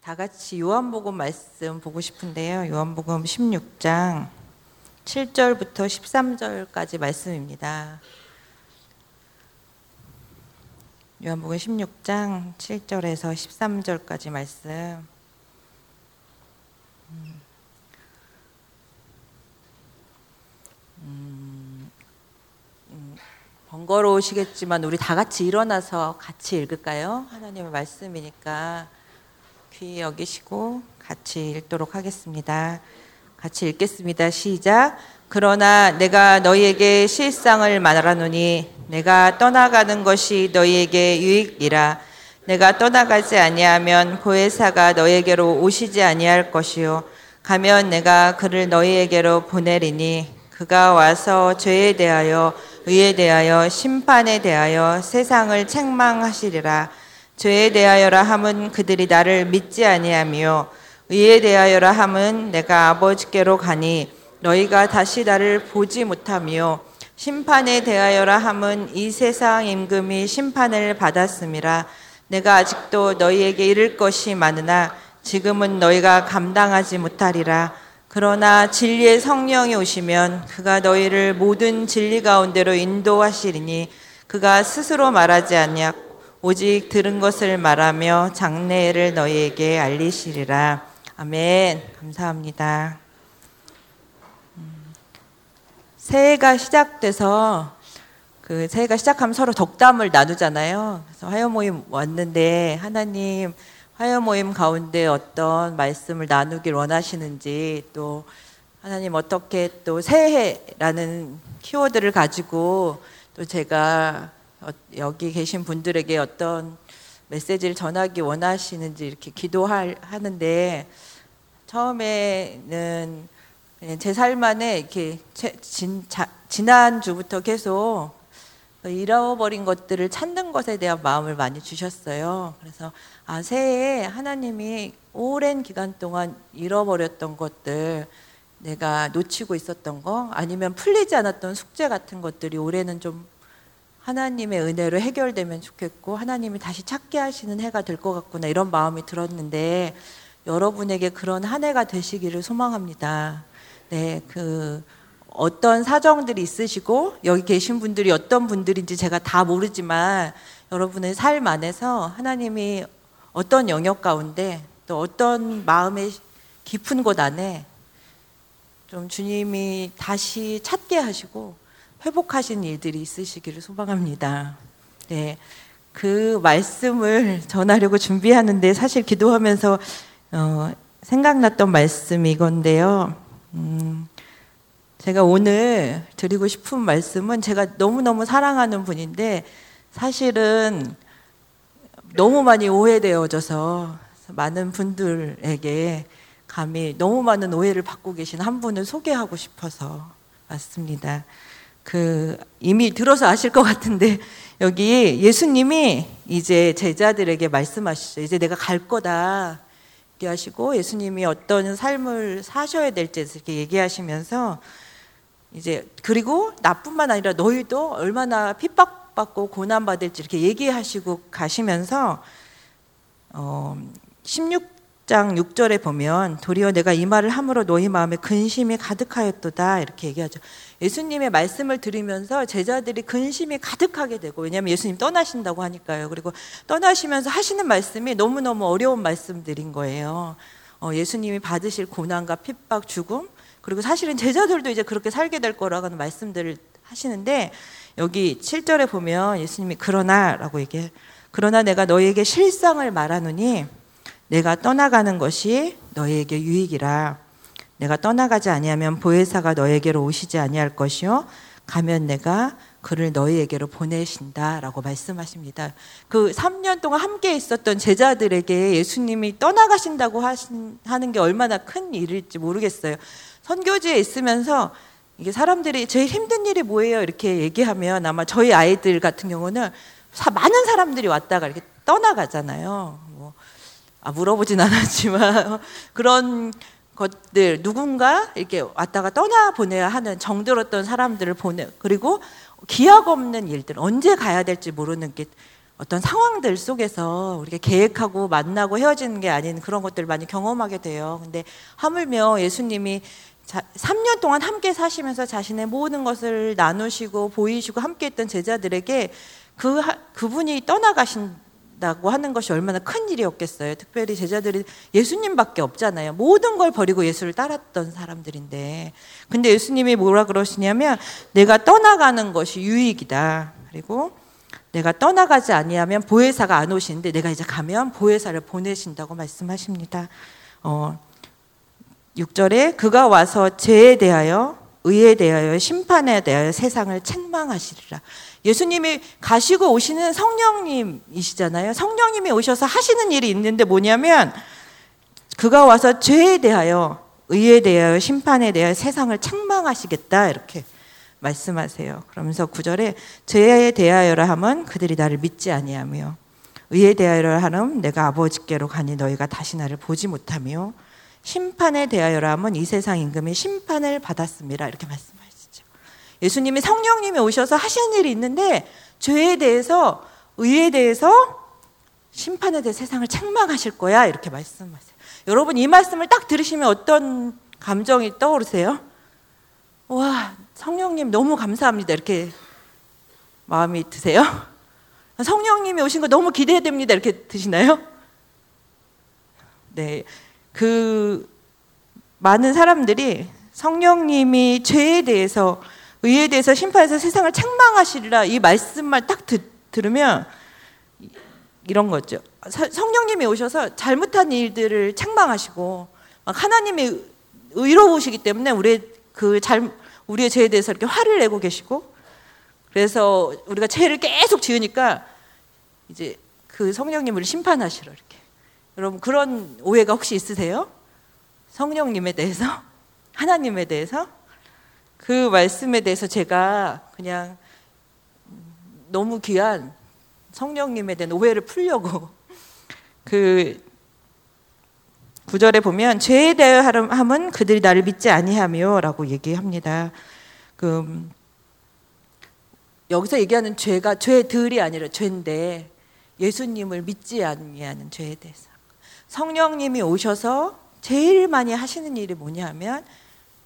다 같이 요한복음 말씀 보고 싶은데요. 요한복음 16장 7절부터 13절까지 말씀입니다. 요한복음 16장 7절에서 13절까지 말씀. 음. 음, 음, 번거로우시겠지만 우리 다 같이 일어나서 같이 읽을까요? 하나님의 말씀이니까 귀 여기시고 같이 읽도록 하겠습니다. 같이 읽겠습니다. 시작. 그러나 내가 너희에게 실상을 말하노니 내가 떠나가는 것이 너희에게 유익이라. 내가 떠나가지 아니하면 보혜사가 너희에게로 오시지 아니할 것이요. 가면 내가 그를 너희에게로 보내리니 그가 와서 죄에 대하여 의에 대하여 심판에 대하여 세상을 책망하시리라. 죄에 대하여라 함은 그들이 나를 믿지 아니하며 의에 대하여라 함은 내가 아버지께로 가니 너희가 다시 나를 보지 못하며 심판에 대하여라 함은 이 세상 임금이 심판을 받았음이라. 내가 아직도 너희에게 이를 것이 많으나 지금은 너희가 감당하지 못하리라. 그러나 진리의 성령이 오시면 그가 너희를 모든 진리 가운데로 인도하시리니 그가 스스로 말하지 아니하고 오직 들은 것을 말하며 장래를 너희에게 알리시리라. 아멘. 감사합니다. 음, 새해가 시작돼서 그 새해가 시작하면 서로 덕담을 나누잖아요. 그래서 화요 모임 왔는데 하나님 화요 모임 가운데 어떤 말씀을 나누길 원하시는지 또 하나님 어떻게 또 새해라는 키워드를 가지고 또 제가 어, 여기 계신 분들에게 어떤 메시지를 전하기 원하시는지 이렇게 기도하는데 처음에는 제삶 안에 이렇게 지난 주부터 계속 잃어버린 것들을 찾는 것에 대한 마음을 많이 주셨어요. 그래서 아 새해에 하나님이 오랜 기간 동안 잃어버렸던 것들 내가 놓치고 있었던 거 아니면 풀리지 않았던 숙제 같은 것들이 올해는 좀 하나님의 은혜로 해결되면 좋겠고 하나님이 다시 찾게 하시는 해가 될 것 같구나 이런 마음이 들었는데 여러분에게 그런 한 해가 되시기를 소망합니다. 네, 그 어떤 사정들이 있으시고 여기 계신 분들이 어떤 분들인지 제가 다 모르지만 여러분의 삶 안에서 하나님이 어떤 영역 가운데 또 어떤 마음의 깊은 곳 안에 좀 주님이 다시 찾게 하시고 회복하신 일들이 있으시기를 소망합니다. 네. 그 말씀을 전하려고 준비하는데 사실 기도하면서 어, 생각났던 말씀이 이건데요. 음, 제가 오늘 드리고 싶은 말씀은 제가 너무너무 사랑하는 분인데 사실은 너무 많이 오해되어져서 많은 분들에게 감히 너무 많은 오해를 받고 계신 한 분을 소개하고 싶어서 왔습니다. 그 이미 들어서 아실 것 같은데 여기 예수님이 이제 제자들에게 말씀하시죠. 이제 내가 갈 거다. 이렇게 하시고 예수님이 어떤 삶을 사셔야 될지 이렇게 얘기하시면서 이제 그리고 나뿐만 아니라 너희도 얼마나 핍박받고 고난받을지 이렇게 얘기하시고 가시면서 어 16 장 6절에 보면 도리어 내가 이 말을 함으로 너희 마음에 근심이 가득하였도다 이렇게 얘기하죠. 예수님의 말씀을 들으면서 제자들이 근심이 가득하게 되고 왜냐하면 예수님 떠나신다고 하니까요. 그리고 떠나시면서 하시는 말씀이 너무너무 어려운 말씀들인 거예요. 어, 예수님이 받으실 고난과 핍박, 죽음 그리고 사실은 제자들도 이제 그렇게 살게 될 거라고 하는 말씀들을 하시는데 여기 7절에 보면 예수님이 그러나라고 얘기해 그러나 내가 너희에게 실상을 말하노니 내가 떠나가는 것이 너희에게 유익이라 내가 떠나가지 아니하면 보혜사가 너에게로 오시지 아니할 것이요 가면 내가 그를 너희에게로 보내신다라고 말씀하십니다. 그 3년 동안 함께 있었던 제자들에게 예수님이 떠나가신다고 하신, 하는 게 얼마나 큰 일일지 모르겠어요. 선교지에 있으면서 이게 사람들이 제일 힘든 일이 뭐예요? 이렇게 얘기하면 아마 저희 아이들 같은 경우는 많은 사람들이 왔다가 이렇게 떠나가잖아요. 뭐, 아, 물어보진 않았지만 그런 것들 누군가 이렇게 왔다가 떠나 보내야 하는 정들었던 사람들을 보내 그리고 기약 없는 일들 언제 가야 될지 모르는 게 어떤 상황들 속에서 우리가 계획하고 만나고 헤어지는 게 아닌 그런 것들을 많이 경험하게 돼요. 근데 하물며 예수님이 자, 3년 동안 함께 사시면서 자신의 모든 것을 나누시고 보이시고 함께 했던 제자들에게 그, 그분이 떠나가신 다고 하는 것이 얼마나 큰 일이었겠어요. 특별히 제자들이 예수님밖에 없잖아요. 모든 걸 버리고 예수를 따랐던 사람들인데. 근데 예수님이 뭐라 그러시냐면 내가 떠나가는 것이 유익이다. 그리고 내가 떠나가지 아니하면 보혜사가 안 오시는데 내가 이제 가면 보혜사를 보내신다고 말씀하십니다. 어, 6절에 그가 와서 죄에 대하여 의에 대하여 심판에 대하여 세상을 책망하시리라. 예수님이 가시고 오시는 성령님이시잖아요. 성령님이 오셔서 하시는 일이 있는데 뭐냐면 그가 와서 죄에 대하여 의에 대하여 심판에 대하여 세상을 책망하시겠다 이렇게 말씀하세요. 그러면서 구절에 죄에 대하여라 함은 그들이 나를 믿지 아니하며 의에 대하여라 함은 내가 아버지께로 가니 너희가 다시 나를 보지 못하며 심판에 대하여라 함은 이 세상 임금이 심판을 받았습니다. 이렇게 말씀하시죠. 예수님이 성령님이 오셔서 하시는 일이 있는데 죄에 대해서 의에 대해서 심판에 대해 세상을 책망하실 거야 이렇게 말씀하세요. 여러분 이 말씀을 딱 들으시면 어떤 감정이 떠오르세요? 와 성령님 너무 감사합니다. 이렇게 마음이 드세요? 성령님이 오신 거 너무 기대됩니다. 이렇게 드시나요? 네. 그 많은 사람들이 성령님이 죄에 대해서 의에 대해서 심판해서 세상을 책망하시리라 이 말씀만 딱 듣, 들으면 이런 거죠. 성령님이 오셔서 잘못한 일들을 책망하시고 하나님이 의로우시기 때문에 우리 그잘 우리의 죄에 대해서 이렇게 화를 내고 계시고 그래서 우리가 죄를 계속 지으니까 이제 그 성령님을 심판하시러 이렇게 여러분 그런 오해가 혹시 있으세요? 성령님에 대해서 하나님에 대해서 그 말씀에 대해서 제가 그냥 너무 귀한 성령님에 대한 오해를 풀려고 그 구절에 보면 죄에 대하여 함은 그들이 나를 믿지 아니하며라고 얘기합니다. 그 여기서 얘기하는 죄가 죄들이 아니라 죄인데 예수님을 믿지 아니하는 죄에 대해서 성령님이 오셔서 제일 많이 하시는 일이 뭐냐면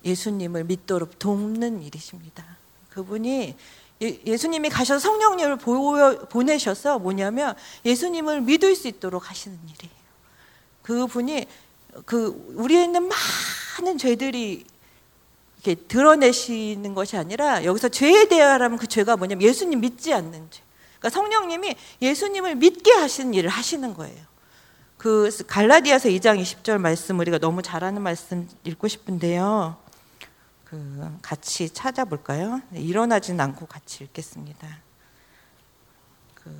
예수님을 믿도록 돕는 일이십니다. 그분이 예, 수님이 가셔서 성령님을 보내셔서 뭐냐면 예수님을 믿을 수 있도록 하시는 일이에요. 그분이 그 우리에 있는 많은 죄들이 이렇게 드러내시는 것이 아니라 여기서 죄에 대하라면 그 죄가 뭐냐면 예수님 믿지 않는 죄. 그러니까 성령님이 예수님을 믿게 하시는 일을 하시는 거예요. 그 갈라디아서 2장 20절 말씀 우리가 너무 잘하는 말씀 읽고 싶은데요. 그 같이 찾아볼까요? 네, 일어나진 않고 같이 읽겠습니다. 그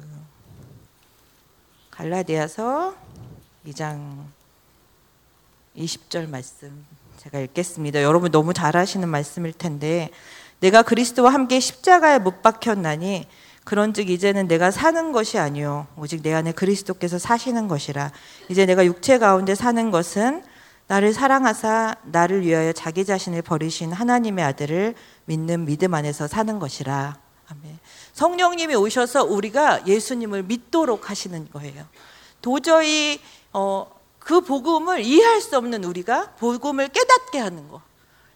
갈라디아서 2장 20절 말씀 제가 읽겠습니다. 여러분 너무 잘 아시는 말씀일 텐데 내가 그리스도와 함께 십자가에 못 박혔나니 그런즉 이제는 내가 사는 것이 아니요 오직 내 안에 그리스도께서 사시는 것이라 이제 내가 육체 가운데 사는 것은 나를 사랑하사 나를 위하여 자기 자신을 버리신 하나님의 아들을 믿는 믿음 안에서 사는 것이라 아멘. 성령님이 오셔서 우리가 예수님을 믿도록 하시는 거예요. 도저히 어, 그 복음을 이해할 수 없는 우리가 복음을 깨닫게 하는 거.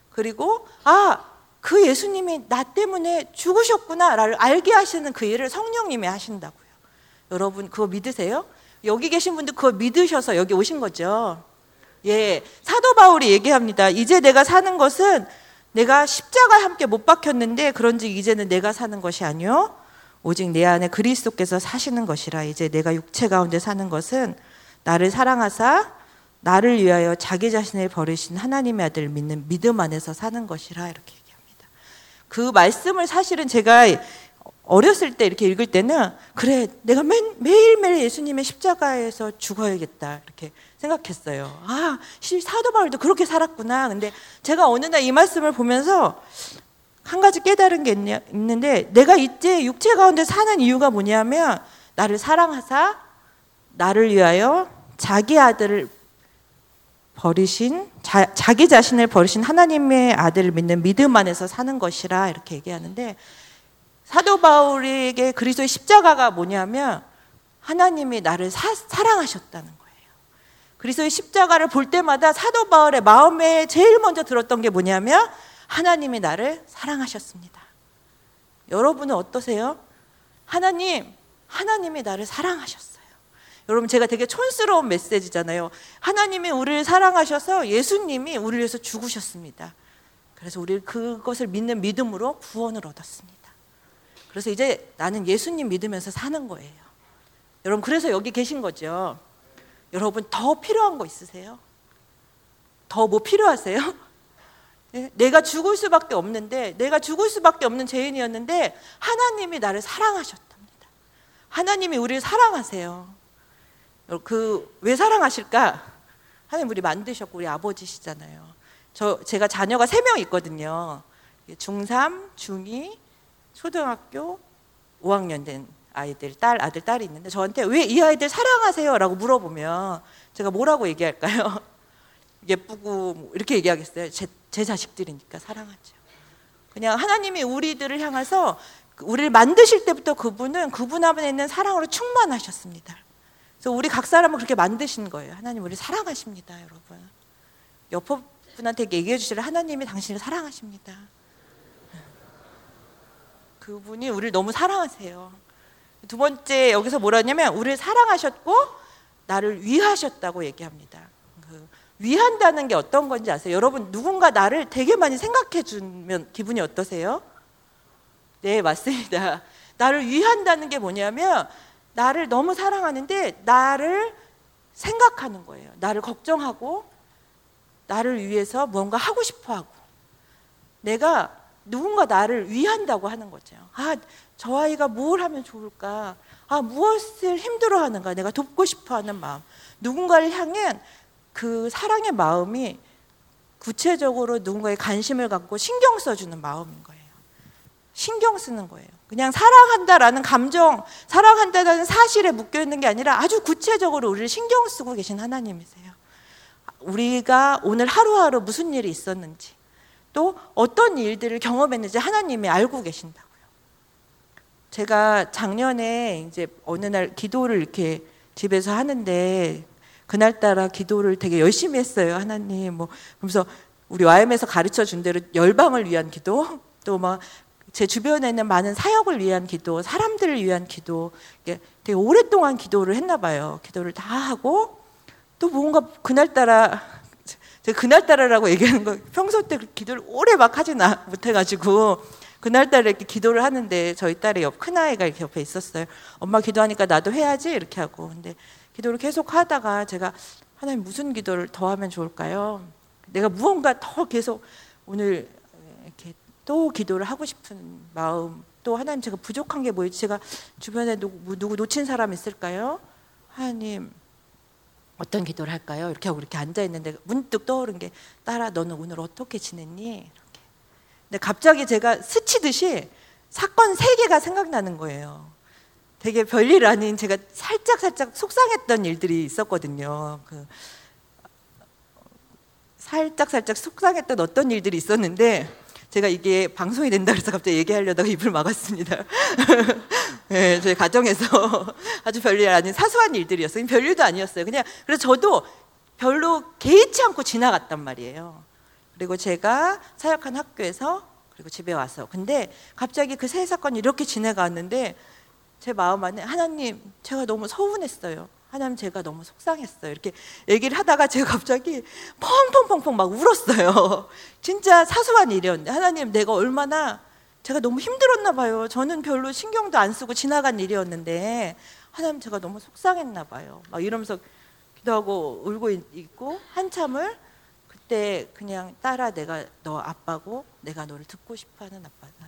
그리고 아, 그 예수님이 나 때문에 죽으셨구나를 알게 하시는 그 일을 성령님이 하신다고요. 여러분 그거 믿으세요? 여기 계신 분들 그거 믿으셔서 여기 오신 거죠. 예. 사도 바울이 얘기합니다. 이제 내가 사는 것은 내가 십자가에 함께 못 박혔는데 그런지 이제는 내가 사는 것이 아니요 오직 내 안에 그리스도께서 사시는 것이라 이제 내가 육체 가운데 사는 것은 나를 사랑하사 나를 위하여 자기 자신을 버리신 하나님의 아들을 믿는 믿음 안에서 사는 것이라 이렇게 얘기합니다. 그 말씀을 사실은 제가 어렸을 때 이렇게 읽을 때는 그래 내가 매, 매일매일 예수님의 십자가에서 죽어야겠다 이렇게 생각했어요. 아 사도 바울도 그렇게 살았구나. 근데 제가 어느 날 이 말씀을 보면서 한 가지 깨달은 게 있는데 내가 이제 육체 가운데 사는 이유가 뭐냐면 나를 사랑하사 나를 위하여 자기 아들을 버리신 자, 자기 자신을 버리신 하나님의 아들을 믿는 믿음 안에서 사는 것이라 이렇게 얘기하는데 사도 바울에게 그리스도의 십자가가 뭐냐면 하나님이 나를 사, 사랑하셨다는 거예요. 그리스도의 십자가를 볼 때마다 사도 바울의 마음에 제일 먼저 들었던 게 뭐냐면 하나님이 나를 사랑하셨습니다. 여러분은 어떠세요? 하나님, 하나님이 나를 사랑하셨어요. 여러분 제가 되게 촌스러운 메시지잖아요. 하나님이 우리를 사랑하셔서 예수님이 우리를 위해서 죽으셨습니다. 그래서 우리 그것을 믿는 믿음으로 구원을 얻었습니다. 그래서 이제 나는 예수님 믿으면서 사는 거예요. 여러분 그래서 여기 계신 거죠. 여러분 더 필요한 거 있으세요? 더 뭐 필요하세요? 네? 내가 죽을 수밖에 없는데 내가 죽을 수밖에 없는 죄인이었는데 하나님이 나를 사랑하셨답니다. 하나님이 우리를 사랑하세요. 그 왜 사랑하실까? 하나님 우리 만드셨고 우리 아버지시잖아요. 저 제가 자녀가 세 명 있거든요. 중3, 중2, 초등학교 5학년 된 아이들, 딸, 아들, 딸이 있는데 저한테 왜 이 아이들 사랑하세요? 라고 물어보면 제가 뭐라고 얘기할까요? 예쁘고 뭐 이렇게 얘기하겠어요. 제, 제 자식들이니까 사랑하죠. 그냥 하나님이 우리들을 향해서 우리를 만드실 때부터 그분은 그분 안에 있는 사랑으로 충만하셨습니다. 그래서 우리 각 사람을 그렇게 만드신 거예요. 하나님 우리 사랑하십니다, 여러분. 옆 분한테 얘기해 주시라 하나님이 당신을 사랑하십니다. 그분이 우리를 너무 사랑하세요. 두 번째 여기서 뭐라 하냐면 우리를 사랑하셨고 나를 위하셨다고 얘기합니다. 그 위한다는 게 어떤 건지 아세요? 여러분 누군가 나를 되게 많이 생각해 주면 기분이 어떠세요? 네, 맞습니다. 나를 위한다는 게 뭐냐면 나를 너무 사랑하는데 나를 생각하는 거예요. 나를 걱정하고 나를 위해서 뭔가 하고 싶어 하고 내가 누군가 나를 위한다고 하는 거죠. 아, 저 아이가 뭘 하면 좋을까? 아, 무엇을 힘들어 하는가? 내가 돕고 싶어 하는 마음. 누군가를 향한 그 사랑의 마음이 구체적으로 누군가의 관심을 갖고 신경 써주는 마음인 거예요. 신경 쓰는 거예요. 그냥 사랑한다라는 감정, 사랑한다라는 사실에 묶여 있는 게 아니라 아주 구체적으로 우리를 신경 쓰고 계신 하나님이세요. 우리가 오늘 하루하루 무슨 일이 있었는지 또 어떤 일들을 경험했는지 하나님이 알고 계신다고요. 제가 작년에 이제 어느 날 기도를 이렇게 집에서 하는데 그날따라 기도를 되게 열심히 했어요. 하나님 뭐 그러면서 우리 YM에서 가르쳐 준 대로 열방을 위한 기도 또 막 제 주변에 있는 많은 사역을 위한 기도, 사람들을 위한 기도, 되게 오랫동안 기도를 했나 봐요. 기도를 다 하고 또 뭔가 그날따라 제가 그날따라라고 얘기하는 거 평소 때 기도를 오래 막 하지는 못해가지고 그날따라 이렇게 기도를 하는데 저희 딸의 옆 큰아이가 이렇게 옆에 있었어요. 엄마 기도하니까 나도 해야지 이렇게 하고 근데 기도를 계속 하다가 제가 하나님 무슨 기도를 더 하면 좋을까요? 내가 무언가 더 계속 오늘 이렇게 또 기도를 하고 싶은 마음 또 하나님 제가 부족한 게 뭐지? 제가 주변에 누구, 누구 놓친 사람 있을까요? 하나님 어떤 기도를 할까요? 이렇게 하고 이렇게 앉아 있는데 문득 떠오른 게 딸아 너는 오늘 어떻게 지냈니? 이렇게. 근데 갑자기 제가 스치듯이 사건 세 개가 생각나는 거예요. 되게 별일 아닌 제가 살짝 살짝 속상했던 일들이 있었거든요. 그 살짝 살짝 속상했던 어떤 일들이 있었는데 제가 이게 방송이 된다 그래서 갑자기 얘기하려다가 입을 막았습니다. 네, 저희 가정에서 아주 별일 아닌 사소한 일들이었어요. 별일도 아니었어요. 그냥 그래서 저도 별로 개의치 않고 지나갔단 말이에요. 그리고 제가 사역한 학교에서 그리고 집에 와서 근데 갑자기 그세 사건이 이렇게 지나갔는데 제 마음 안에 하나님 제가 너무 서운했어요. 하나님 제가 너무 속상했어요. 이렇게 얘기를 하다가 제가 갑자기 펑펑펑펑 막 울었어요. 진짜 사소한 일이었는데 하나님 내가 얼마나 제가 너무 힘들었나 봐요. 저는 별로 신경도 안 쓰고 지나간 일이었는데 하나님 제가 너무 속상했나 봐요. 막 이러면서 기도하고 울고 있고 한참을 그때 그냥 딸아 내가 너 아빠고 내가 너를 듣고 싶어하는 아빠다.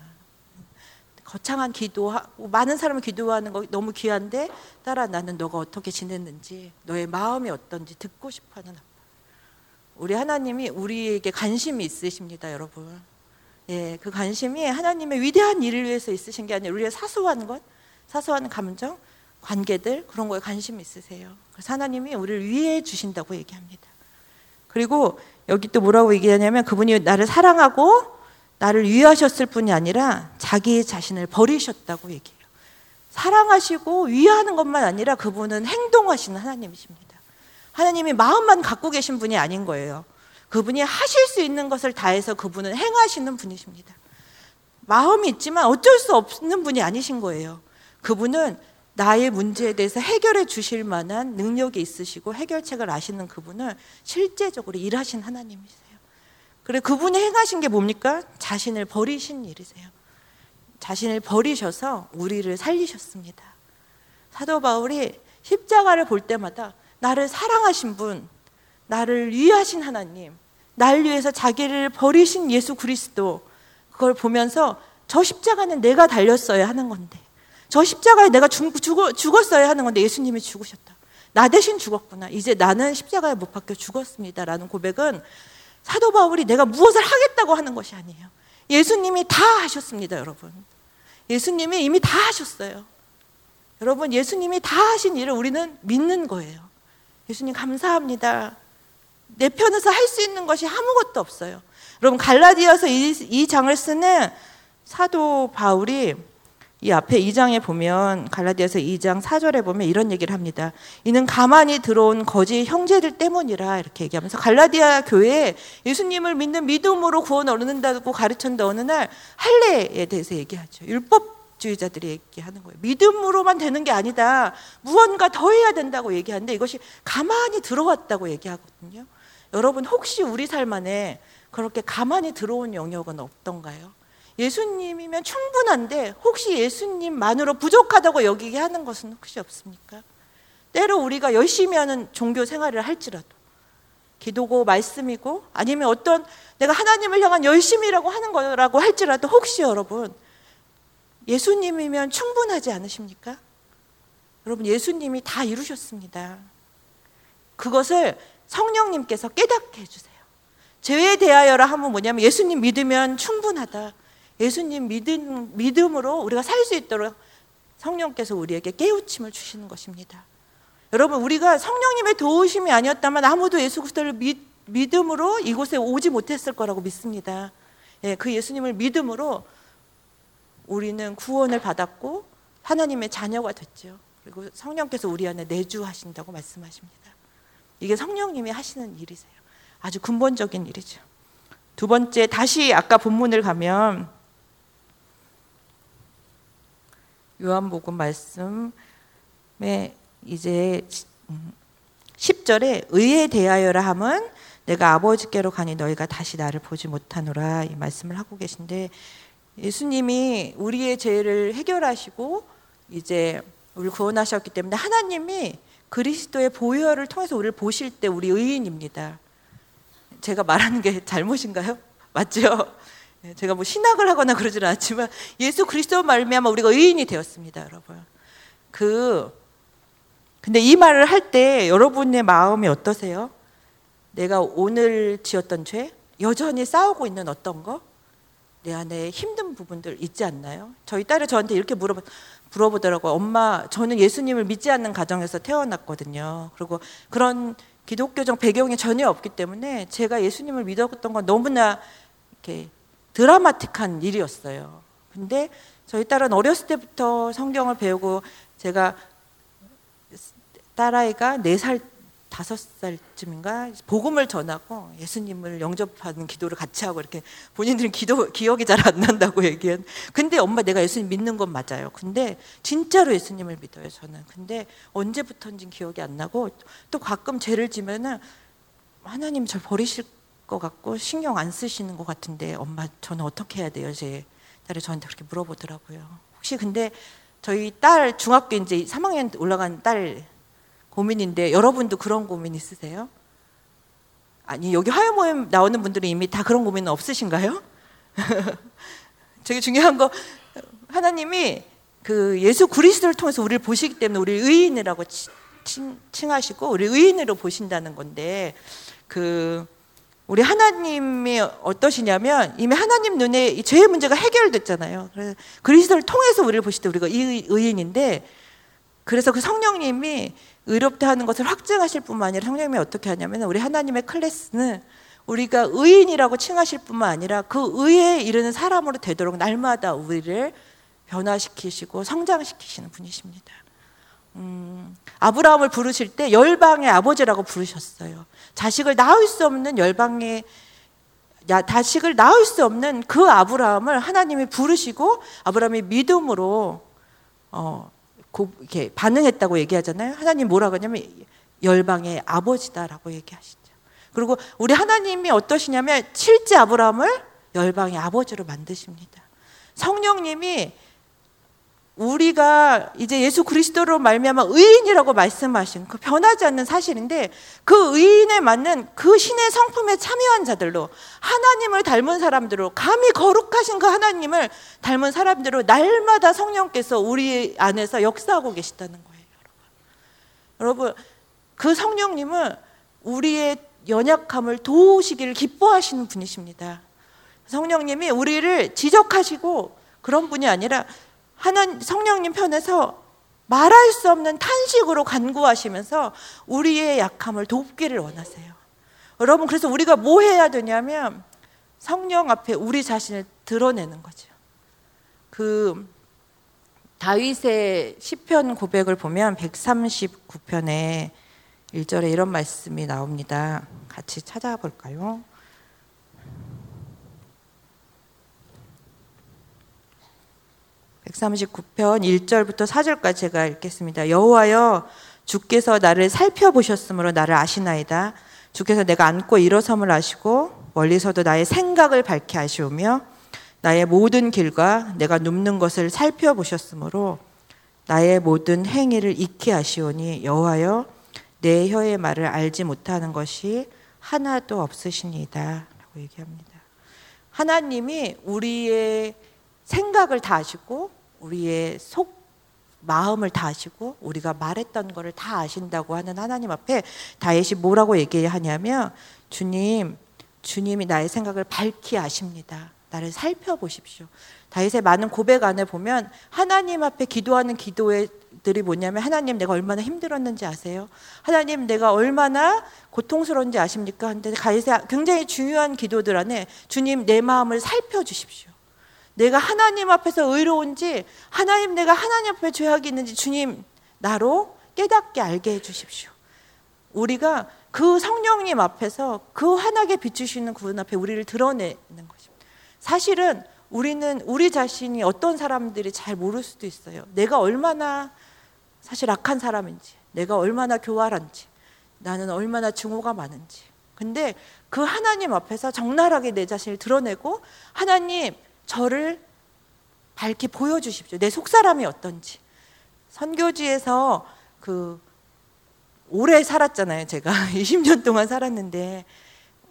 거창한 기도하고 많은 사람을 기도하는 거 너무 귀한데 따라 나는 너가 어떻게 지냈는지 너의 마음이 어떤지 듣고 싶어하는 아빠. 우리 하나님이 우리에게 관심이 있으십니다, 여러분. 예, 그 관심이 하나님의 위대한 일을 위해서 있으신 게 아니라 우리의 사소한 것, 사소한 감정, 관계들 그런 거에 관심 있으세요. 그래서 하나님이 우리를 위해 주신다고 얘기합니다. 그리고 여기 또 뭐라고 얘기하냐면 그분이 나를 사랑하고 나를 위하셨을 뿐이 아니라 자기 자신을 버리셨다고 얘기해요. 사랑하시고 위하는 것만 아니라 그분은 행동하시는 하나님이십니다. 하나님이 마음만 갖고 계신 분이 아닌 거예요. 그분이 하실 수 있는 것을 다해서 그분은 행하시는 분이십니다. 마음이 있지만 어쩔 수 없는 분이 아니신 거예요. 그분은 나의 문제에 대해서 해결해 주실 만한 능력이 있으시고 해결책을 아시는 그분은 실제적으로 일하신 하나님이세요. 그래 그분이 행하신 게 뭡니까? 자신을 버리신 일이세요. 자신을 버리셔서 우리를 살리셨습니다. 사도 바울이 십자가를 볼 때마다 나를 사랑하신 분, 나를 위하신 하나님, 날 위해서 자기를 버리신 예수 그리스도, 그걸 보면서 저 십자가는 내가 달렸어야 하는 건데, 저 십자가에 내가 죽, 죽, 죽었어야 하는 건데 예수님이 죽으셨다. 나 대신 죽었구나. 이제 나는 십자가에 못 박혀 죽었습니다. 라는 고백은 사도 바울이 내가 무엇을 하겠다고 하는 것이 아니에요. 예수님이 다 하셨습니다, 여러분. 예수님이 이미 다 하셨어요. 여러분, 예수님이 다 하신 일을 우리는 믿는 거예요. 예수님 감사합니다. 내 편에서 할 수 있는 것이 아무것도 없어요. 여러분, 갈라디아서 이, 이 장을 쓰는 사도 바울이 이 앞에 2장에 보면 갈라디아서 2장 4절에 보면 이런 얘기를 합니다. 이는 가만히 들어온 거짓 형제들 때문이라 이렇게 얘기하면서 갈라디아 교회에 예수님을 믿는 믿음으로 구원 얻는다고 가르쳤는데 어느 날 할례에 대해서 얘기하죠. 율법주의자들이 얘기하는 거예요. 믿음으로만 되는 게 아니다. 무언가 더 해야 된다고 얘기하는데 이것이 가만히 들어왔다고 얘기하거든요. 여러분 혹시 우리 삶 안에 그렇게 가만히 들어온 영역은 없던가요? 예수님이면 충분한데 혹시 예수님만으로 부족하다고 여기게 하는 것은 혹시 없습니까? 때로 우리가 열심히 하는 종교 생활을 할지라도 기도고 말씀이고 아니면 어떤 내가 하나님을 향한 열심이라고 하는 거라고 할지라도 혹시 여러분 예수님이면 충분하지 않으십니까? 여러분 예수님이 다 이루셨습니다. 그것을 성령님께서 깨닫게 해주세요. 죄에 대하여라 하면 뭐냐면 예수님 믿으면 충분하다. 예수님 믿음, 믿음으로 우리가 살 수 있도록 성령께서 우리에게 깨우침을 주시는 것입니다. 여러분, 우리가 성령님의 도우심이 아니었다면 아무도 예수 그리스도를 믿, 믿음으로 이곳에 오지 못했을 거라고 믿습니다. 예, 그 예수님을 믿음으로 우리는 구원을 받았고 하나님의 자녀가 됐죠. 그리고 성령께서 우리 안에 내주하신다고 말씀하십니다. 이게 성령님이 하시는 일이세요. 아주 근본적인 일이죠. 두 번째, 다시 아까 본문을 가면 요한복음 말씀에 이제 10절에 의에 대하여라 함은 내가 아버지께로 가니 너희가 다시 나를 보지 못하노라 이 말씀을 하고 계신데 예수님이 우리의 죄를 해결하시고 이제 우리를 구원하셨기 때문에 하나님이 그리스도의 보혈을 통해서 우리를 보실 때 우리 의인입니다. 제가 말하는 게 잘못인가요? 맞죠? 예, 제가 뭐 신학을 하거나 그러지는 않지만 예수 그리스도 말미암아 우리가 의인이 되었습니다, 여러분. 그 근데 이 말을 할 때 여러분의 마음이 어떠세요? 내가 오늘 지었던 죄, 여전히 싸우고 있는 어떤 거, 내 안에 힘든 부분들 있지 않나요? 저희 딸이 저한테 이렇게 물어보, 물어보더라고요. 엄마, 저는 예수님을 믿지 않는 가정에서 태어났거든요. 그리고 그런 기독교적 배경이 전혀 없기 때문에 제가 예수님을 믿었던 건 너무나 이렇게 드라마틱한 일이었어요. 근데 저희 딸은 어렸을 때부터 성경을 배우고 제가 딸아이가 4살, 5살쯤인가 복음을 전하고 예수님을 영접하는 기도를 같이 하고 이렇게 본인들은 기도, 기억이 잘 안 난다고 얘기한. 근데 엄마 내가 예수님 믿는 건 맞아요. 근데 진짜로 예수님을 믿어요, 저는. 근데 언제부터인지 기억이 안 나고 또 가끔 죄를 지면은 하나님 저 버리실 것 같고 신경 안 쓰시는 것 같은데 엄마 저는 어떻게 해야 돼요? 제 딸이 저한테 그렇게 물어보더라고요. 혹시 근데 저희 딸 중학교 이제 3학년 올라간 딸 고민인데 여러분도 그런 고민 있으세요? 아니 여기 화요 모임 나오는 분들은 이미 다 그런 고민은 없으신가요? 되게 중요한 거 하나님이 그 예수 그리스도를 통해서 우리를 보시기 때문에 우리 의인이라고 칭, 칭하시고 우리 의인으로 보신다는 건데 그 우리 하나님이 어떠시냐면 이미 하나님 눈에 이 죄의 문제가 해결됐잖아요. 그래서 그리스도를 통해서 우리를 보실 때 우리가 의인인데 그래서 그 성령님이 의롭다 하는 것을 확증하실 뿐만 아니라 성령님이 어떻게 하냐면 우리 하나님의 클래스는 우리가 의인이라고 칭하실 뿐만 아니라 그 의에 이르는 사람으로 되도록 날마다 우리를 변화시키시고 성장시키시는 분이십니다. 음, 아브라함을 부르실 때 열방의 아버지라고 부르셨어요. 자식을 낳을 수 없는 열방의 야, 자식을 낳을 수 없는 그 아브라함을 하나님이 부르시고 아브라함이 믿음으로 어, 고, 이렇게 반응했다고 얘기하잖아요. 하나님 뭐라고 하냐면 열방의 아버지다라고 얘기하시죠. 그리고 우리 하나님이 어떠시냐면 칠째 아브라함을 열방의 아버지로 만드십니다. 성령님이 우리가 이제 예수 그리스도로 말미암아 의인이라고 말씀하신 그 변하지 않는 사실인데 그 의인에 맞는 그 신의 성품에 참여한 자들로 하나님을 닮은 사람들로 감히 거룩하신 그 하나님을 닮은 사람들로 날마다 성령께서 우리 안에서 역사하고 계시다는 거예요, 여러분. 여러분, 그 성령님은 우리의 연약함을 도우시기를 기뻐하시는 분이십니다. 성령님이 우리를 지적하시고 그런 분이 아니라 하나님 성령님 편에서 말할 수 없는 탄식으로 간구하시면서 우리의 약함을 돕기를 원하세요. 여러분 그래서 우리가 뭐 해야 되냐면 성령 앞에 우리 자신을 드러내는 거죠. 그 다윗의 시편 고백을 보면 139편에 1절에 이런 말씀이 나옵니다. 같이 찾아볼까요? 139편 1절부터 4절까지 제가 읽겠습니다. 여호와여 주께서 나를 살펴보셨으므로 나를 아시나이다. 주께서 내가 앉고 일어섬을 아시고 멀리서도 나의 생각을 밝히 아시오며 나의 모든 길과 내가 눕는 것을 살펴보셨으므로 나의 모든 행위를 익히 아시오니 여호와여 내 혀의 말을 알지 못하는 것이 하나도 없으시니이다 라고 얘기합니다. 하나님이 우리의 생각을 다 아시고 우리의 속 마음을 다 아시고 우리가 말했던 것을 다 아신다고 하는 하나님 앞에 다윗이 뭐라고 얘기하냐면 주님 주님이 나의 생각을 밝히 아십니다. 나를 살펴보십시오. 다윗의 많은 고백 안에 보면 하나님 앞에 기도하는 기도들이 뭐냐면 하나님 내가 얼마나 힘들었는지 아세요? 하나님 내가 얼마나 고통스러운지 아십니까? 근데 다윗의 굉장히 중요한 기도들 안에 주님 내 마음을 살펴 주십시오. 내가 하나님 앞에서 의로운지 하나님 내가 하나님 앞에 죄악이 있는지 주님 나로 깨닫게 알게 해 주십시오. 우리가 그 성령님 앞에서 그 환하게 비추시는 그분 앞에 우리를 드러내는 것입니다. 사실은 우리는 우리 자신이 어떤 사람들이 잘 모를 수도 있어요. 내가 얼마나 사실 악한 사람인지, 내가 얼마나 교활한지, 나는 얼마나 증오가 많은지. 근데 그 하나님 앞에서 적나라하게 내 자신을 드러내고 하나님 저를 밝히 보여주십시오. 내 속사람이 어떤지. 선교지에서 그 오래 살았잖아요. 제가 20년 동안 살았는데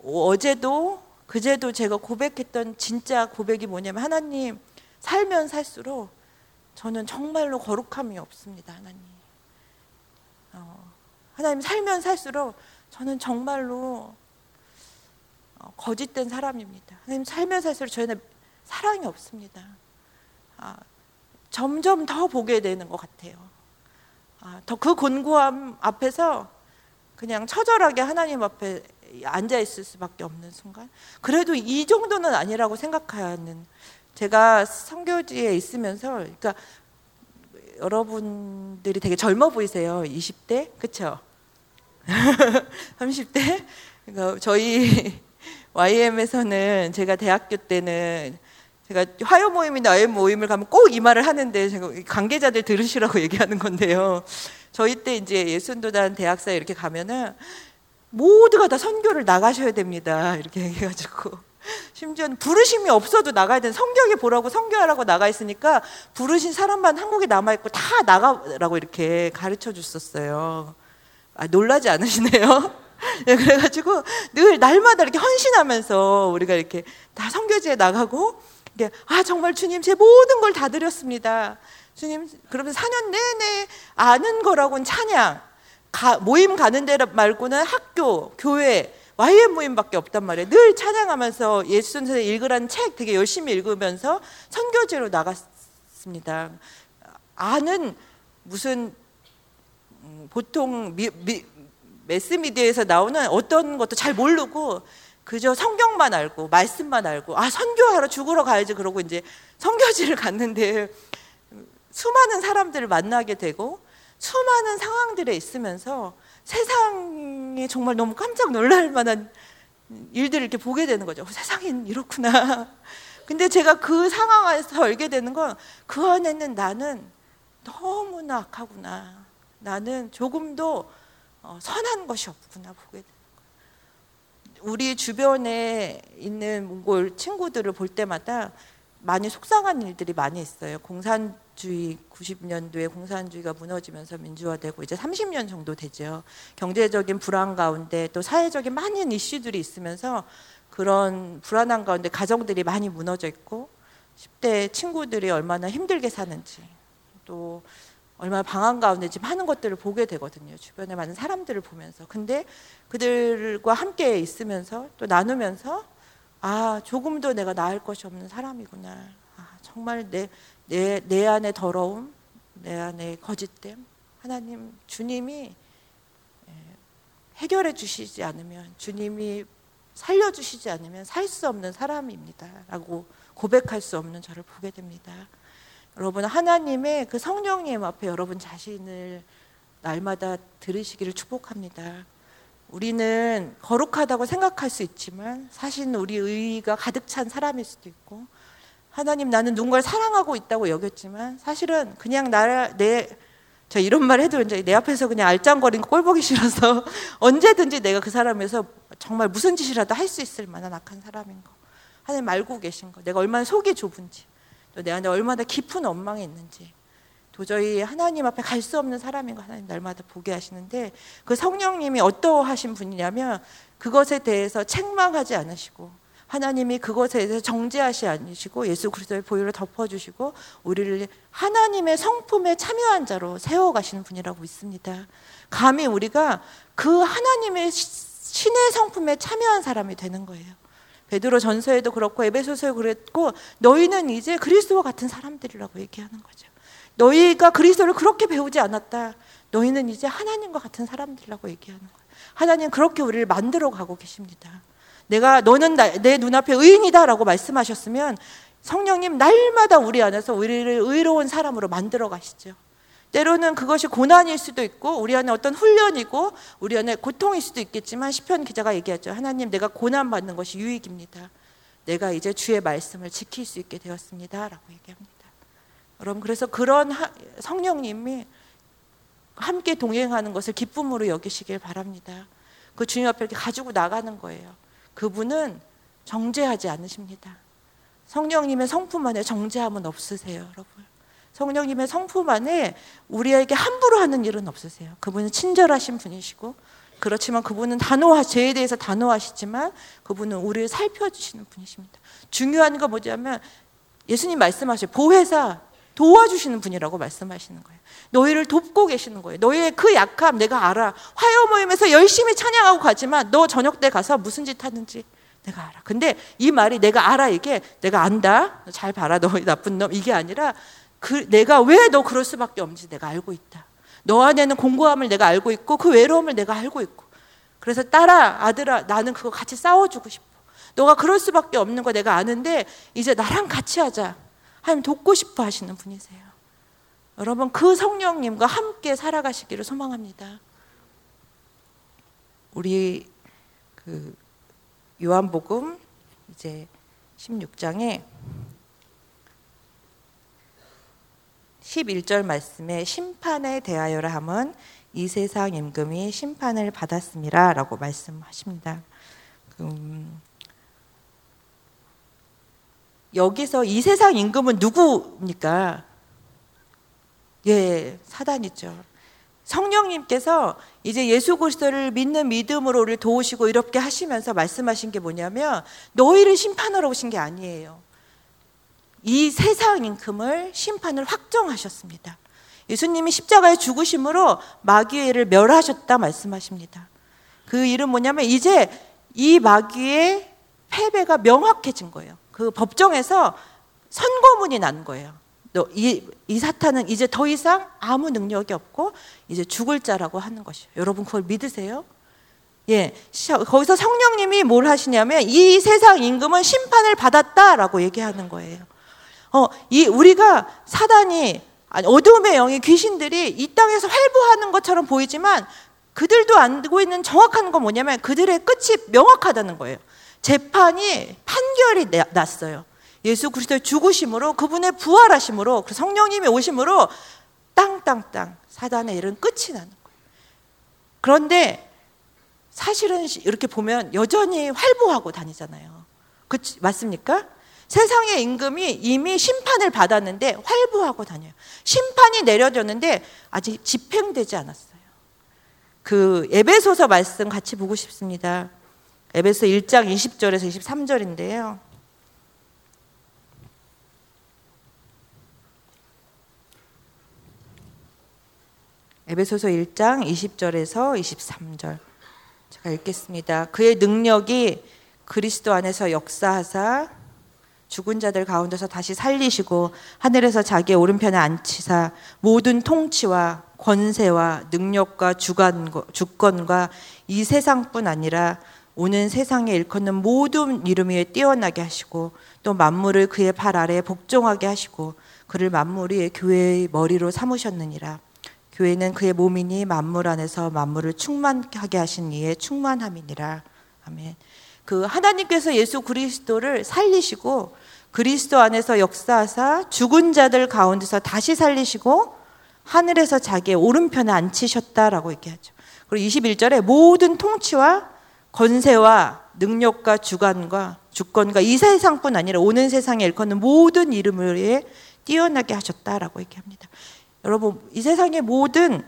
어제도 그제도 제가 고백했던 진짜 고백이 뭐냐면 하나님 살면 살수록 저는 정말로 거룩함이 없습니다. 하나님. 어, 하나님 살면 살수록 저는 정말로 어, 거짓된 사람입니다. 하나님 살면 살수록 저희는 사랑이 없습니다. 아, 점점 더 보게 되는 것 같아요. 아, 더그 곤고함 앞에서 그냥 처절하게 하나님 앞에 앉아 있을 수밖에 없는 순간. 그래도 이 정도는 아니라고 생각하는 제가 성교지에 있으면서 그러니까 여러분들이 되게 젊어 보이세요. 20대? 그렇죠? 30대? 그러니까 저희 YM에서는 제가 대학교 때는 제가 화요 모임이나 아예 모임을 가면 꼭 이 말을 하는데 제가 관계자들 들으시라고 얘기하는 건데요. 저희 때 이제 예순도단 대학사에 이렇게 가면은 모두가 다 선교를 나가셔야 됩니다. 이렇게 얘기해가지고. 심지어는 부르심이 없어도 나가야 되는 성경에 보라고 성교하라고 나가 있으니까 부르신 사람만 한국에 남아 있고 다 나가라고 이렇게 가르쳐 줬었어요. 아, 놀라지 않으시네요? 네, 그래가지고 늘 날마다 이렇게 헌신하면서 우리가 이렇게 다 성교지에 나가고 아 정말 주님 제 모든 걸 다 드렸습니다. 주님 그러면 4년 내내 아는 거라고는 찬양, 가, 모임 가는 데 말고는 학교, 교회, YM 모임밖에 없단 말이에요. 늘 찬양하면서 예수 선생 읽으라는 책 되게 열심히 읽으면서 선교제로 나갔습니다. 아는 무슨 음, 보통 매스미디어에서 나오는 어떤 것도 잘 모르고 그저 성경만 알고 말씀만 알고 아 선교하러 죽으러 가야지 그러고 이제 선교지를 갔는데 수많은 사람들을 만나게 되고 수많은 상황들에 있으면서 세상에 정말 너무 깜짝 놀랄 만한 일들을 이렇게 보게 되는 거죠. 어, 세상엔 이렇구나. 근데 제가 그 상황에서 알게 되는 건 그 안에는 나는 너무나 악하구나. 나는 조금도 어, 선한 것이 없구나 보게 거예요. 우리 주변에 있는 몽골 친구들을 볼 때마다 많이 속상한 일들이 많이 있어요. 공산주의 90년도에 공산주의가 무너지면서 민주화되고 이제 30년 정도 되죠. 경제적인 불안 가운데 또 사회적인 많은 이슈들이 있으면서 그런 불안한 가운데 가정들이 많이 무너져 있고 10대 친구들이 얼마나 힘들게 사는지 또 얼마나 방황 가운데 지금 하는 것들을 보게 되거든요. 주변에 많은 사람들을 보면서. 근데 그들과 함께 있으면서 또 나누면서 아, 조금도 내가 나을 것이 없는 사람이구나. 아, 정말 내, 내, 내 안에 더러움, 내 안에 거짓됨. 하나님, 주님이 예, 해결해 주시지 않으면, 주님이 살려주시지 않으면 살 수 없는 사람입니다. 라고 고백할 수 없는 저를 보게 됩니다. 여러분 하나님의 그 성령님 앞에 여러분 자신을 날마다 들으시기를 축복합니다. 우리는 거룩하다고 생각할 수 있지만 사실은 우리 의가 가득 찬 사람일 수도 있고 하나님 나는 누군가를 사랑하고 있다고 여겼지만 사실은 그냥 나내저 이런 말 해도 이제 내 앞에서 그냥 알짱거리는 꼴 보기 싫어서 언제든지 내가 그 사람에서 정말 무슨 짓이라도 할 수 있을 만한 악한 사람인 거. 하나님 알고 계신 거. 내가 얼마나 속이 좁은지 내 안에 얼마나 깊은 원망이 있는지 도저히 하나님 앞에 갈 수 없는 사람인 거 하나님 날마다 보게 하시는데 그 성령님이 어떠하신 분이냐면 그것에 대해서 책망하지 않으시고 하나님이 그것에 대해서 정죄하시 않으시고 예수 그리스도의 보혈을 덮어주시고 우리를 하나님의 성품에 참여한 자로 세워가시는 분이라고 믿습니다. 감히 우리가 그 하나님의 신의 성품에 참여한 사람이 되는 거예요. 베드로 전서에도 그렇고 에베소서에 그랬고 너희는 이제 그리스도와 같은 사람들이라고 얘기하는 거죠. 너희가 그리스도를 그렇게 배우지 않았다. 너희는 이제 하나님과 같은 사람들이라고 얘기하는 거예요. 하나님 그렇게 우리를 만들어 가고 계십니다. 내가 너는 나, 내 눈앞에 의인이다라고 말씀하셨으면 성령님 날마다 우리 안에서 우리를 의로운 사람으로 만들어 가시죠. 때로는 그것이 고난일 수도 있고 우리 안에 어떤 훈련이고 우리 안에 고통일 수도 있겠지만 시편 기자가 얘기하죠. 하나님 내가 고난 받는 것이 유익입니다. 내가 이제 주의 말씀을 지킬 수 있게 되었습니다라고 얘기합니다. 여러분 그래서 그런 성령님이 함께 동행하는 것을 기쁨으로 여기시길 바랍니다. 그 주님 앞에 가지고 나가는 거예요. 그분은 정죄하지 않으십니다. 성령님의 성품 안에 정죄함은 없으세요, 여러분. 성령님의 성품 안에 우리에게 함부로 하는 일은 없으세요. 그분은 친절하신 분이시고 그렇지만 그분은 단호하 죄에 대해서 단호하시지만 그분은 우리를 살펴주시는 분이십니다. 중요한 거 뭐냐면 예수님 말씀하셔 보혜사 도와주시는 분이라고 말씀하시는 거예요. 너희를 돕고 계시는 거예요. 너희의 그 약함 내가 알아. 화요 모임에서 열심히 찬양하고 가지만 너 저녁 때 가서 무슨 짓 하는지 내가 알아. 근데 이 말이 내가 알아 이게 내가 안다. 잘 봐라 너 나쁜 놈 이게 아니라 그 내가 왜 너 그럴 수밖에 없는지 내가 알고 있다. 너 안에는 공고함을 내가 알고 있고 그 외로움을 내가 알고 있고 그래서 딸아 아들아 나는 그거 같이 싸워주고 싶어. 너가 그럴 수밖에 없는 거 내가 아는데 이제 나랑 같이 하자. 하나님 돕고 싶어 하시는 분이세요. 여러분 그 성령님과 함께 살아가시기를 소망합니다. 우리 그 요한복음 이제 16장에 11절 말씀에 심판에 대하여라 함은 이 세상 임금이 심판을 받았습니다라고 말씀하십니다. 음, 여기서 이 세상 임금은 누구입니까? 예, 사단이죠. 성령님께서 이제 예수 그리스도를 믿는 믿음으로 우리를 도우시고 이렇게 하시면서 말씀하신 게 뭐냐면 너희를 심판하러 오신 게 아니에요. 이 세상 임금을 심판을 확정하셨습니다. 예수님이 십자가에 죽으심으로 마귀를 멸하셨다 말씀하십니다. 그 일은 뭐냐면 이제 이 마귀의 패배가 명확해진 거예요. 그 법정에서 선고문이 난 거예요. 이, 이 사탄은 이제 더 이상 아무 능력이 없고 이제 죽을 자라고 하는 것이에요. 여러분 그걸 믿으세요? 예, 거기서 성령님이 뭘 하시냐면 이 세상 임금은 심판을 받았다라고 얘기하는 거예요. 어, 이 우리가 사단이 아니, 어둠의 영이 귀신들이 이 땅에서 활보하는 것처럼 보이지만 그들도 알고 있는 정확한 건 뭐냐면 그들의 끝이 명확하다는 거예요. 재판이 판결이 났어요. 예수 그리스도의 죽으심으로 그분의 부활하심으로 그 성령님이 오심으로 땅땅땅 사단의 일은 끝이 나는 거예요. 그런데 사실은 이렇게 보면 여전히 활보하고 다니잖아요. 그 맞습니까? 세상의 임금이 이미 심판을 받았는데 활보하고 다녀요. 심판이 내려졌는데 아직 집행되지 않았어요. 그 에베소서 말씀 같이 보고 싶습니다. 에베소 1장 20절에서 23절인데요. 에베소서 1장 20절에서 23절. 제가 읽겠습니다. 그의 능력이 그리스도 안에서 역사하사 죽은 자들 가운데서 다시 살리시고 하늘에서 자기의 오른편에 앉히사 모든 통치와 권세와 능력과 주권과 이 세상뿐 아니라 오는 세상에 일컫는 모든 이름 위에 뛰어나게 하시고 또 만물을 그의 발 아래에 복종하게 하시고 그를 만물 위에 교회의 머리로 삼으셨느니라 교회는 그의 몸이니 만물 안에서 만물을 충만하게 하신 이의 충만함이니라. 아멘. 그 하나님께서 예수 그리스도를 살리시고 그리스도 안에서 역사하사 죽은 자들 가운데서 다시 살리시고 하늘에서 자기의 오른편에 앉히셨다라고 얘기하죠. 그리고 21절에 모든 통치와 권세와 능력과 주관과 주권과 이 세상뿐 아니라 오는 세상에 일컫는 모든 이름을 뛰어나게 하셨다라고 얘기합니다. 여러분, 이 세상의 모든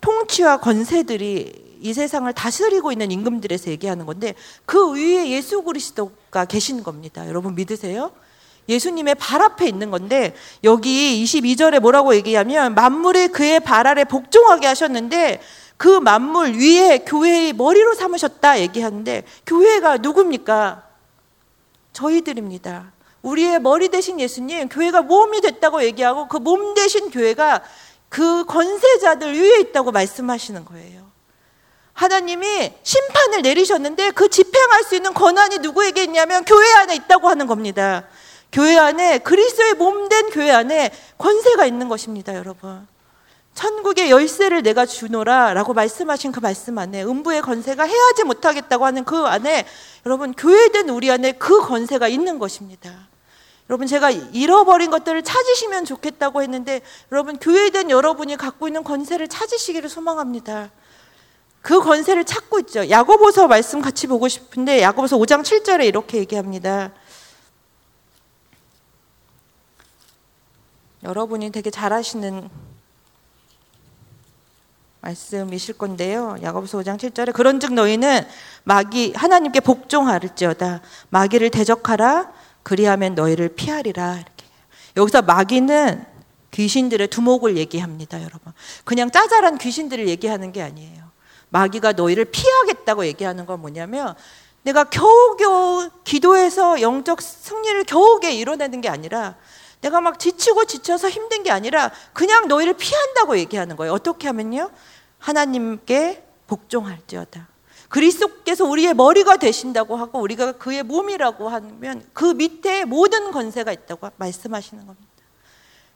통치와 권세들이 이 세상을 다스리고 있는 임금들에서 얘기하는 건데 그 위에 예수 그리스도가 계신 겁니다. 여러분 믿으세요? 예수님의 발 앞에 있는 건데 여기 22절에 뭐라고 얘기하면 만물이 그의 발 아래 복종하게 하셨는데 그 만물 위에 교회의 머리로 삼으셨다 얘기하는데 교회가 누굽니까? 저희들입니다. 우리의 머리 대신 예수님, 교회가 몸이 됐다고 얘기하고 그 몸 대신 교회가 그 권세자들 위에 있다고 말씀하시는 거예요. 하나님이 심판을 내리셨는데 그 집행할 수 있는 권한이 누구에게 있냐면 교회 안에 있다고 하는 겁니다. 교회 안에 그리스도의 몸된 교회 안에 권세가 있는 것입니다, 여러분. 천국의 열쇠를 내가 주노라라고 말씀하신 그 말씀 안에 음부의 권세가 해하지 못하겠다고 하는 그 안에 여러분 교회된 우리 안에 그 권세가 있는 것입니다. 여러분 제가 잃어버린 것들을 찾으시면 좋겠다고 했는데 여러분 교회된 여러분이 갖고 있는 권세를 찾으시기를 소망합니다. 그 권세를 찾고 있죠. 야고보서 말씀 같이 보고 싶은데 야고보서 5장 7절에 이렇게 얘기합니다. 여러분이 되게 잘하시는 말씀이실 건데요. 야고보서 5장 7절에 그런즉 너희는 마귀 하나님께 복종하를지어다 마귀를 대적하라 그리하면 너희를 피하리라. 이렇게. 여기서 마귀는 귀신들의 두목을 얘기합니다, 여러분. 그냥 짜잘한 귀신들을 얘기하는 게 아니에요. 마귀가 너희를 피하겠다고 얘기하는 건 뭐냐면 내가 겨우겨우 기도해서 영적 승리를 겨우게 이뤄내는 게 아니라 내가 막 지치고 지쳐서 힘든 게 아니라 그냥 너희를 피한다고 얘기하는 거예요. 어떻게 하면요? 하나님께 복종할지어다. 그리스도께서 우리의 머리가 되신다고 하고 우리가 그의 몸이라고 하면 그 밑에 모든 권세가 있다고 말씀하시는 겁니다.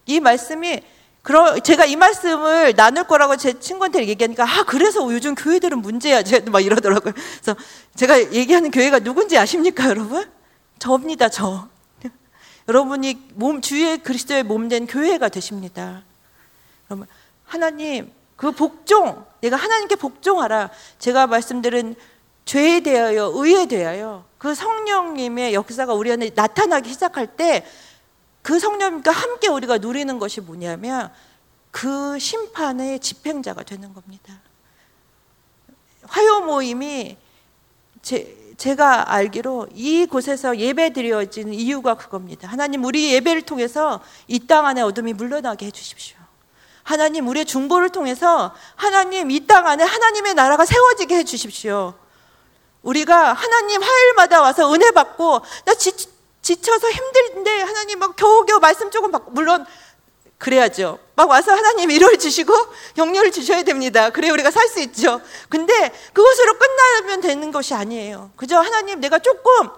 이 말씀이 그러 제가 이 말씀을 나눌 거라고 제 친구한테 얘기하니까 아 그래서 요즘 교회들은 문제야 막 이러더라고요. 그래서 제가 얘기하는 교회가 누군지 아십니까 여러분? 저입니다 저. 여러분이 몸 주의 그리스도의 몸 된 교회가 되십니다. 여러분 하나님 그 복종, 내가 하나님께 복종하라. 제가 말씀드린 죄에 대하여, 의에 대하여 그 성령님의 역사가 우리 안에 나타나기 시작할 때 그 성령님과 함께 우리가 누리는 것이 뭐냐면 그 심판의 집행자가 되는 겁니다. 화요 모임이 제, 제가 알기로 이곳에서 예배 드려지는 이유가 그겁니다. 하나님 우리 예배를 통해서 이 땅 안에 어둠이 물러나게 해주십시오. 하나님 우리의 중보를 통해서 하나님 이 땅 안에 하나님의 나라가 세워지게 해 주십시오. 우리가 하나님 화요일마다 와서 은혜 받고 나 지, 지쳐서 힘들는데 하나님 막 겨우겨우 말씀 조금 받고 물론 그래야죠. 막 와서 하나님 위로를 주시고 격려를 주셔야 됩니다. 그래 우리가 살 수 있죠. 근데 그것으로 끝나면 되는 것이 아니에요. 그저 하나님 내가 조금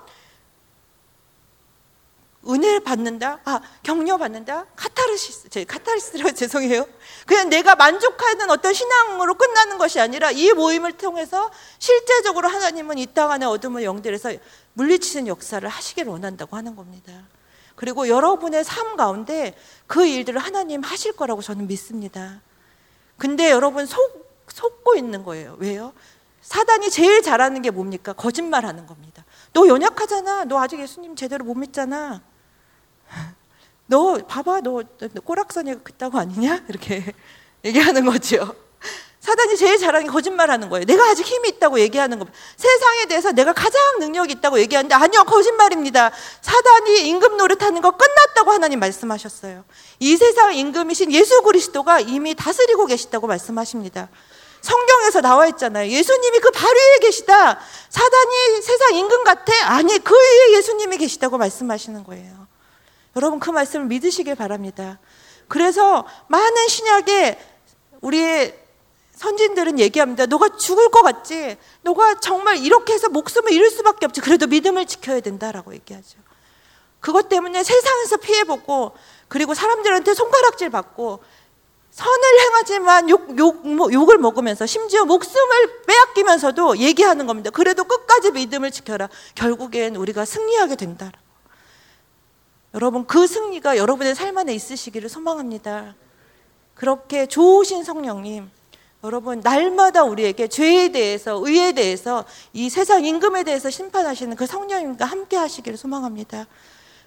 은혜를 받는다? 아, 격려 받는다? 카타르시스, 제 카타르시스라고 죄송해요. 그냥 내가 만족하는 어떤 신앙으로 끝나는 것이 아니라 이 모임을 통해서 실제적으로 하나님은 이 땅 안에 어둠을 영들에서 물리치는 역사를 하시길 원한다고 하는 겁니다. 그리고 여러분의 삶 가운데 그 일들을 하나님 하실 거라고 저는 믿습니다. 근데 여러분 속, 속고 있는 거예요. 왜요? 사단이 제일 잘하는 게 뭡니까? 거짓말 하는 겁니다. 너 연약하잖아. 너 아직 예수님 제대로 못 믿잖아. 너 봐봐. 너, 너 꼬락서니가 그따고 아니냐? 이렇게 얘기하는 거죠. 사단이 제일 잘하는 게 거짓말 하는 거예요. 내가 아직 힘이 있다고 얘기하는 겁니다. 세상에 대해서 내가 가장 능력이 있다고 얘기하는데 아니요, 거짓말입니다. 사단이 임금 노릇하는 거 끝났다고 하나님 말씀하셨어요. 이 세상 임금이신 예수 그리스도가 이미 다스리고 계시다고 말씀하십니다. 성경에서 나와 있잖아요. 예수님이 그 바로 위에 계시다. 사단이 세상 임금 같아? 아니, 그 위에 예수님이 계시다고 말씀하시는 거예요. 여러분 그 말씀을 믿으시길 바랍니다. 그래서 많은 신약에 우리의 선진들은 얘기합니다. 너가 죽을 것 같지? 너가 정말 이렇게 해서 목숨을 잃을 수밖에 없지. 그래도 믿음을 지켜야 된다라고 얘기하죠. 그것 때문에 세상에서 피해보고 그리고 사람들한테 손가락질 받고 선을 행하지만 욕, 욕, 뭐, 욕을 먹으면서 심지어 목숨을 빼앗기면서도 얘기하는 겁니다. 그래도 끝까지 믿음을 지켜라. 결국엔 우리가 승리하게 된다. 여러분, 그 승리가 여러분의 삶 안에 있으시기를 소망합니다. 그렇게 좋으신 성령님, 여러분, 날마다 우리에게 죄에 대해서, 의에 대해서, 이 세상 임금에 대해서 심판하시는 그 성령님과 함께 하시기를 소망합니다.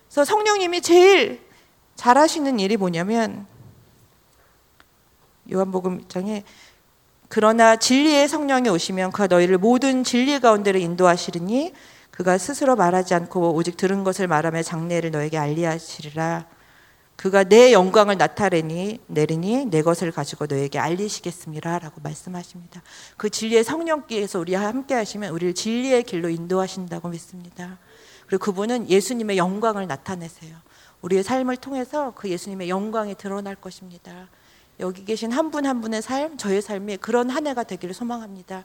그래서 성령님이 제일 잘하시는 일이 뭐냐면, 요한복음 장에 그러나 진리의 성령이 오시면 그가 너희를 모든 진리 가운데로 인도하시리니 그가 스스로 말하지 않고 오직 들은 것을 말하며 장래를 너에게 알리하시리라. 그가 내 영광을 나타내니 내리니 내 것을 가지고 너에게 알리시겠습니다라고 말씀하십니다. 그 진리의 성령께서 우리와 함께 하시면 우리를 진리의 길로 인도하신다고 믿습니다. 그리고 그분은 예수님의 영광을 나타내세요. 우리의 삶을 통해서 그 예수님의 영광이 드러날 것입니다. 여기 계신 한 분한 분의 삶, 저의 삶이 그런 한 해가 되기를 소망합니다.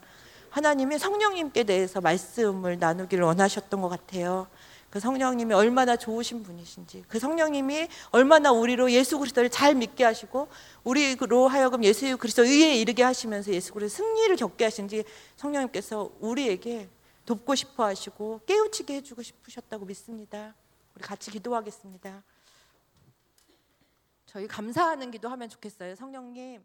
하나님이 성령님께 대해서 말씀을 나누기를 원하셨던 것 같아요. 그 성령님이 얼마나 좋으신 분이신지, 그 성령님이 얼마나 우리로 예수 그리스도를 잘 믿게 하시고 우리로 하여금 예수 그리스도 의에 이르게 하시면서 예수 그리스도 승리를 겪게 하신지 성령님께서 우리에게 돕고 싶어 하시고 깨우치게 해주고 싶으셨다고 믿습니다. 우리 같이 기도하겠습니다. 저희 감사하는 기도 하면 좋겠어요. 성령님,